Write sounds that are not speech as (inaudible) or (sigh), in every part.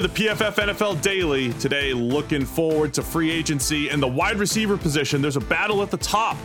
the PFF NFL Daily. Today, looking forward to free agency and the wide receiver position. There's a battle at the top.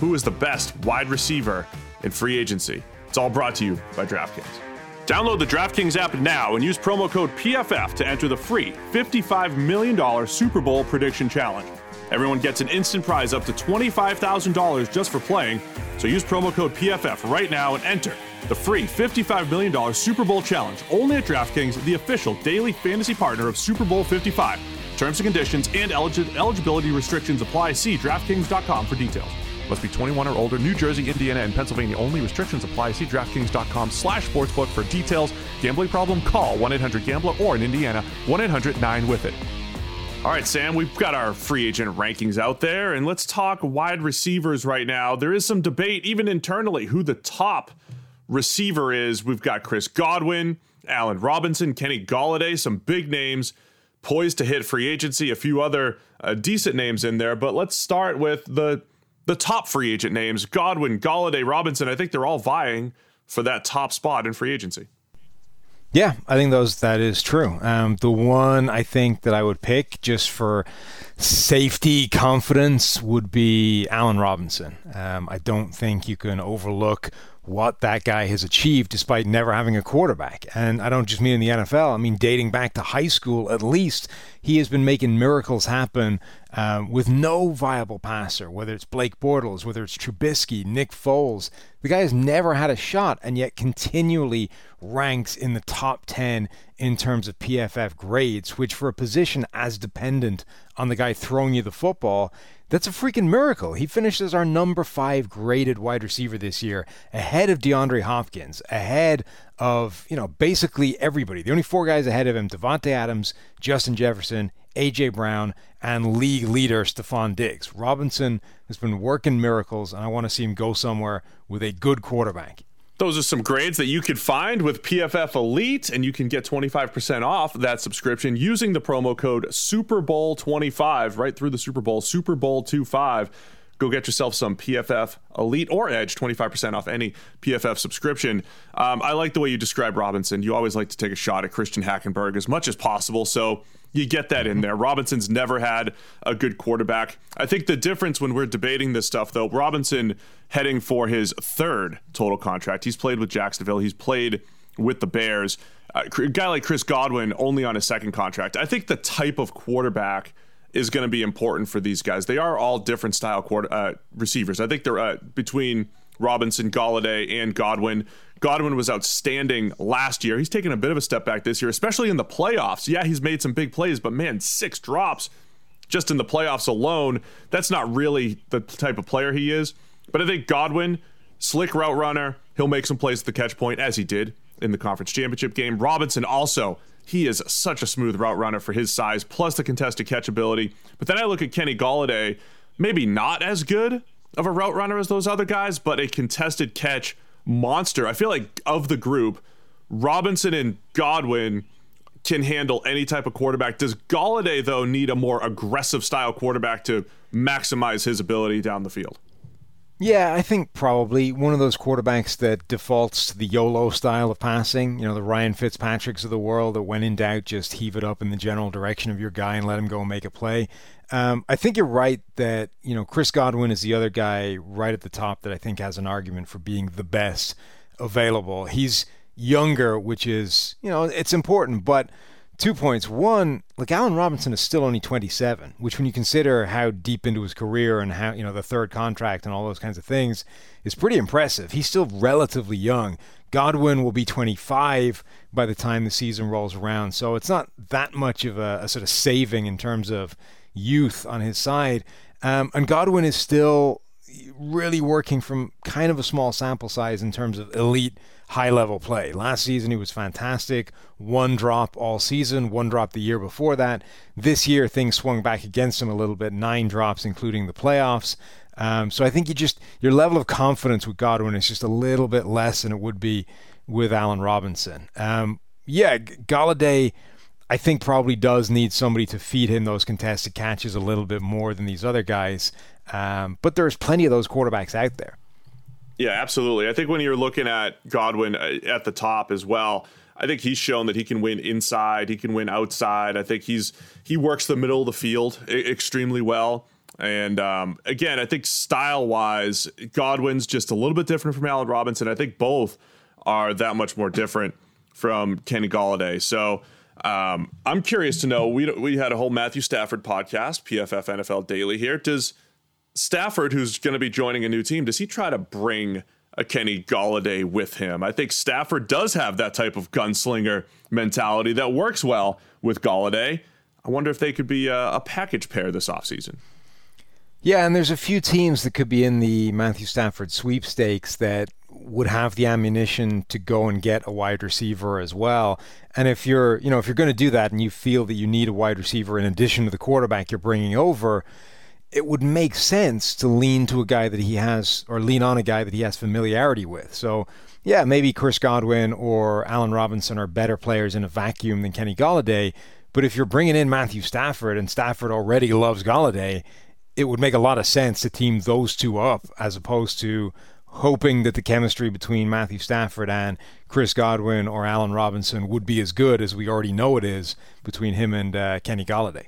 Who is the best wide receiver in free agency? It's all brought to you by DraftKings. Download the DraftKings app now and use promo code PFF to enter the free $55 million Super Bowl prediction challenge. Everyone gets an instant prize up to $25,000 just for playing. So use promo code PFF right now and enter the free $55 million Super Bowl challenge only at DraftKings, the official daily fantasy partner of Super Bowl 55. Terms and conditions and eligibility restrictions apply. See DraftKings.com for details. Must be 21 or older. New Jersey, Indiana, and Pennsylvania only. Restrictions apply. See DraftKings.com slash sportsbook for details. Gambling problem? Call 1-800-GAMBLER or in Indiana, 1-800-9-WITH-IT. All right, Sam, we've got our free agent rankings out there, and let's talk wide receivers right now. There is some debate, even internally, who the top receiver is. We've got Chris Godwin, Allen Robinson, Kenny Golladay, some big names poised to hit free agency, a few other uh, decent names in there. But let's start with the the top free agent names: Godwin, Golladay, Robinson. I think they're all vying for that top spot in free agency. Yeah, I think those that is true. Um, the one I think that I would pick just for safety confidence would be Allen Robinson. Um, I don't think you can overlook what that guy has achieved despite never having a quarterback. And I don't just mean in the NFL, I mean dating back to high school at least, he has been making miracles happen um, with no viable passer, whether it's Blake Bortles, whether it's Trubisky, Nick Foles. The guy has never had a shot and yet continually ranks in the top 10 in terms of PFF grades, which for a position as dependent on the guy throwing you the football that's a freaking miracle. He finished as our number five graded wide receiver this year, ahead of DeAndre Hopkins, ahead of, you know, basically everybody. The only four guys ahead of him Davante Adams, Justin Jefferson, A.J. Brown, and league leader Stefon Diggs. Robinson has been working miracles, and I want to see him go somewhere with a good quarterback. Those are some grades that you could find with PFF Elite, and you can get 25% off that subscription using the promo code Super Bowl 25 right through the Super Bowl, Super Bowl 25. Go get yourself some PFF Elite or Edge, 25% off any PFF subscription. Um, I like the way you describe Robinson. You always like to take a shot at Christian Hackenberg as much as possible. So you get that in there. Robinson's never had a good quarterback. I think the difference when we're debating this stuff, though, Robinson heading for his third total contract. He's played with Jacksonville, he's played with the Bears. Uh, a guy like Chris Godwin only on a second contract. I think the type of quarterback is going to be important for these guys. They are all different style quarter, uh, receivers. I think they're uh, between Robinson, Golladay, and Godwin. Godwin was outstanding last year. He's taken a bit of a step back this year, especially in the playoffs. Yeah, he's made some big plays, but man, six drops just in the playoffs alone. That's not really the type of player he is. But I think Godwin, slick route runner, he'll make some plays at the catch point, as he did in the conference championship game. Robinson also, he is such a smooth route runner for his size, plus the contested catch ability. But then I look at Kenny Golladay, maybe not as good of a route runner as those other guys, but a contested catch monster. I feel like of the group, Robinson and Godwin can handle any type of quarterback. Does Golladay, though, need a more aggressive style quarterback to maximize his ability down the field? Yeah, I think probably one of those quarterbacks that defaults to the YOLO style of passing. You know, the Ryan Fitzpatricks of the world that, when in doubt, just heave it up in the general direction of your guy and let him go and make a play. Um, I think you're right that you know Chris Godwin is the other guy right at the top that I think has an argument for being the best available. He's younger, which is you know it's important, but two points. One, like Allen Robinson is still only 27, which when you consider how deep into his career and how you know the third contract and all those kinds of things is pretty impressive. He's still relatively young. Godwin will be 25 by the time the season rolls around, so it's not that much of a, a sort of saving in terms of youth on his side. Um, and Godwin is still really working from kind of a small sample size in terms of elite high level play. Last season, he was fantastic. One drop all season, one drop the year before that. This year, things swung back against him a little bit, nine drops, including the playoffs. Um, so I think you just your level of confidence with Godwin is just a little bit less than it would be with Allen Robinson. Um, yeah, Golladay I think probably does need somebody to feed him those contested catches a little bit more than these other guys. Um, but there's plenty of those quarterbacks out there. Yeah, absolutely. I think when you're looking at Godwin uh, at the top as well, I think he's shown that he can win inside, he can win outside. I think he's he works the middle of the field extremely well. And um, again, I think style wise, Godwin's just a little bit different from Allen Robinson. I think both are that much more different from Kenny Golladay. So um, I'm curious to know. We we had a whole Matthew Stafford podcast, PFF NFL Daily here. Does Stafford, who's going to be joining a new team, does he try to bring a Kenny Golladay with him? I think Stafford does have that type of gunslinger mentality that works well with Golladay. I wonder if they could be a, a package pair this offseason. Yeah, and there's a few teams that could be in the Matthew Stafford sweepstakes that would have the ammunition to go and get a wide receiver as well. And if you're, you know, if you're going to do that and you feel that you need a wide receiver in addition to the quarterback you're bringing over, it would make sense to lean to a guy that he has or lean on a guy that he has familiarity with. So, yeah, maybe Chris Godwin or Allen Robinson are better players in a vacuum than Kenny Golladay. But if you're bringing in Matthew Stafford and Stafford already loves Golladay, it would make a lot of sense to team those two up as opposed to hoping that the chemistry between Matthew Stafford and Chris Godwin or Allen Robinson would be as good as we already know it is between him and uh, Kenny Golladay.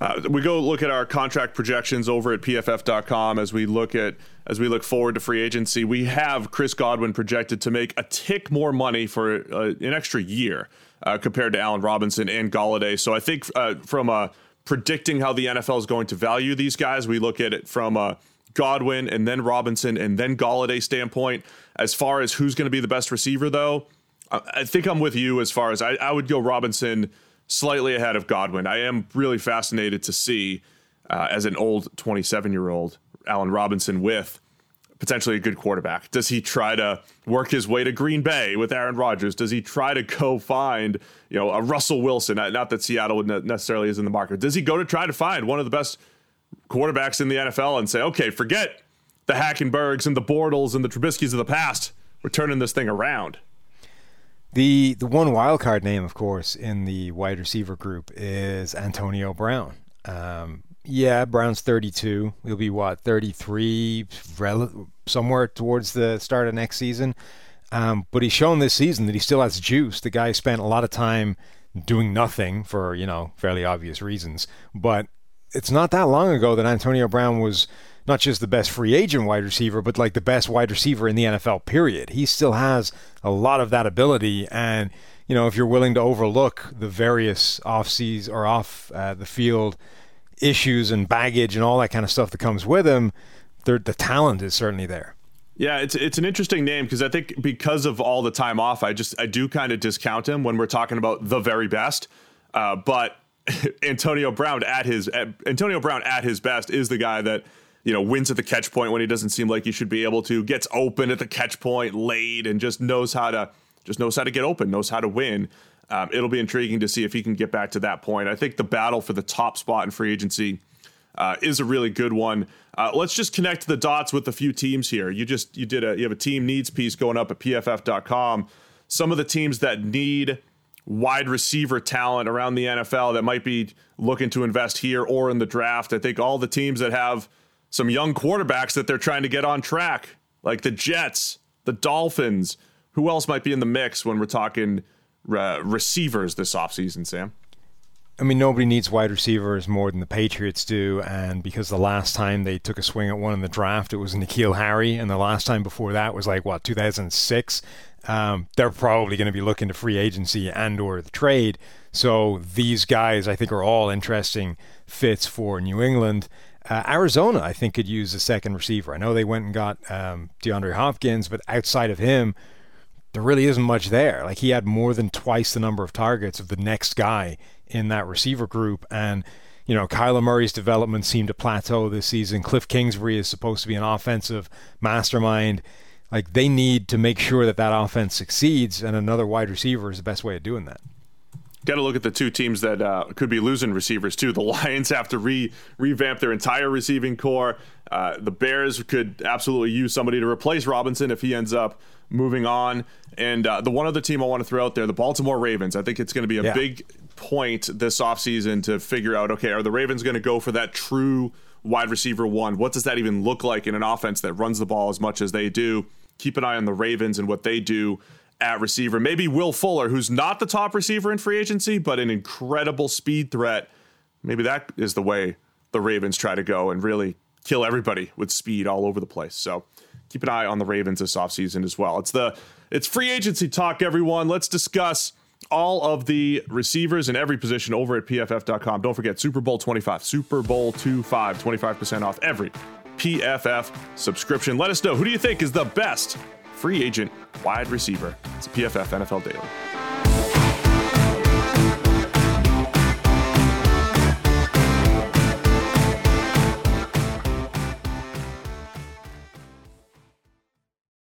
Uh, we go look at our contract projections over at pff.com as we look at as we look forward to free agency. We have Chris Godwin projected to make a tick more money for uh, an extra year uh, compared to Allen Robinson and Golladay. So I think uh, from a predicting how the NFL is going to value these guys, we look at it from a Godwin and then Robinson and then Golladay standpoint. As far as who's going to be the best receiver, though, I think I'm with you as far as I, I would go Robinson slightly ahead of Godwin. I am really fascinated to see, uh, as an old 27 year old, Allen Robinson with potentially a good quarterback. Does he try to work his way to Green Bay with Aaron Rodgers? Does he try to go find, you know, a Russell Wilson? Not that Seattle necessarily is in the market. Does he go to try to find one of the best quarterbacks in the NFL and say, okay, forget the Hackenbergs and the Bortles and the Trubiskys of the past. We're turning this thing around. The the one wild card name, of course, in the wide receiver group is Antonio Brown. Um, yeah, Brown's 32. He'll be what 33, rel- somewhere towards the start of next season. Um, but he's shown this season that he still has juice. The guy spent a lot of time doing nothing for you know fairly obvious reasons, but it's not that long ago that Antonio Brown was not just the best free agent wide receiver, but like the best wide receiver in the NFL, period. He still has a lot of that ability. And, you know, if you're willing to overlook the various off seas or off uh, the field issues and baggage and all that kind of stuff that comes with him, the talent is certainly there. Yeah, it's it's an interesting name because I think because of all the time off, I just I do kind of discount him when we're talking about the very best. Uh, but (laughs) Antonio Brown at his Antonio Brown at his best is the guy that you know wins at the catch point when he doesn't seem like he should be able to, gets open at the catch point late, and just knows how to just knows how to get open, knows how to win. Um, it'll be intriguing to see if he can get back to that point. I think the battle for the top spot in free agency uh, is a really good one. Uh, let's just connect the dots with a few teams here. You just you did a you have a team needs piece going up at pff.com. Some of the teams that need wide receiver talent around the NFL that might be looking to invest here or in the draft. I think all the teams that have some young quarterbacks that they're trying to get on track, like the Jets, the Dolphins. Who else might be in the mix when we're talking uh, receivers this offseason, Sam? I mean, nobody needs wide receivers more than the Patriots do. And because the last time they took a swing at one in the draft, it was N'Keal Harry. And the last time before that was like, what, 2006? um, they're probably going to be looking to free agency and or the trade. So these guys, I think, are all interesting fits for New England. Uh, Arizona, I think, could use a second receiver. I know they went and got um, DeAndre Hopkins, but outside of him, there really isn't much there. Like he had more than twice the number of targets of the next guy in that receiver group, and you know, Kyler Murray's development seemed to plateau this season. Cliff Kingsbury is supposed to be an offensive mastermind like they need to make sure that that offense succeeds, and another wide receiver is the best way of doing that. Got to look at the two teams that uh, could be losing receivers too. The (laughs) Lions have to re revamp their entire receiving corps. Uh, the Bears could absolutely use somebody to replace Robinson if he ends up moving on. And uh, the one other team I want to throw out there, the Baltimore Ravens. I think it's going to be a yeah. big point this offseason to figure out okay, are the Ravens going to go for that true wide receiver one. What does that even look like in an offense that runs the ball as much as they do? Keep an eye on the Ravens and what they do at receiver. Maybe Will Fuller, who's not the top receiver in free agency, but an incredible speed threat. Maybe that is the way the Ravens try to go and really kill everybody with speed all over the place. So keep an eye on the Ravens this offseason as well. It's the it's free agency talk, everyone. Let's discuss all of the receivers in every position over at pff.com. Don't forget Super Bowl 25, Super Bowl 25, 25% off every PFF subscription. Let us know who do you think is the best free agent wide receiver? It's a PFF NFL Daily.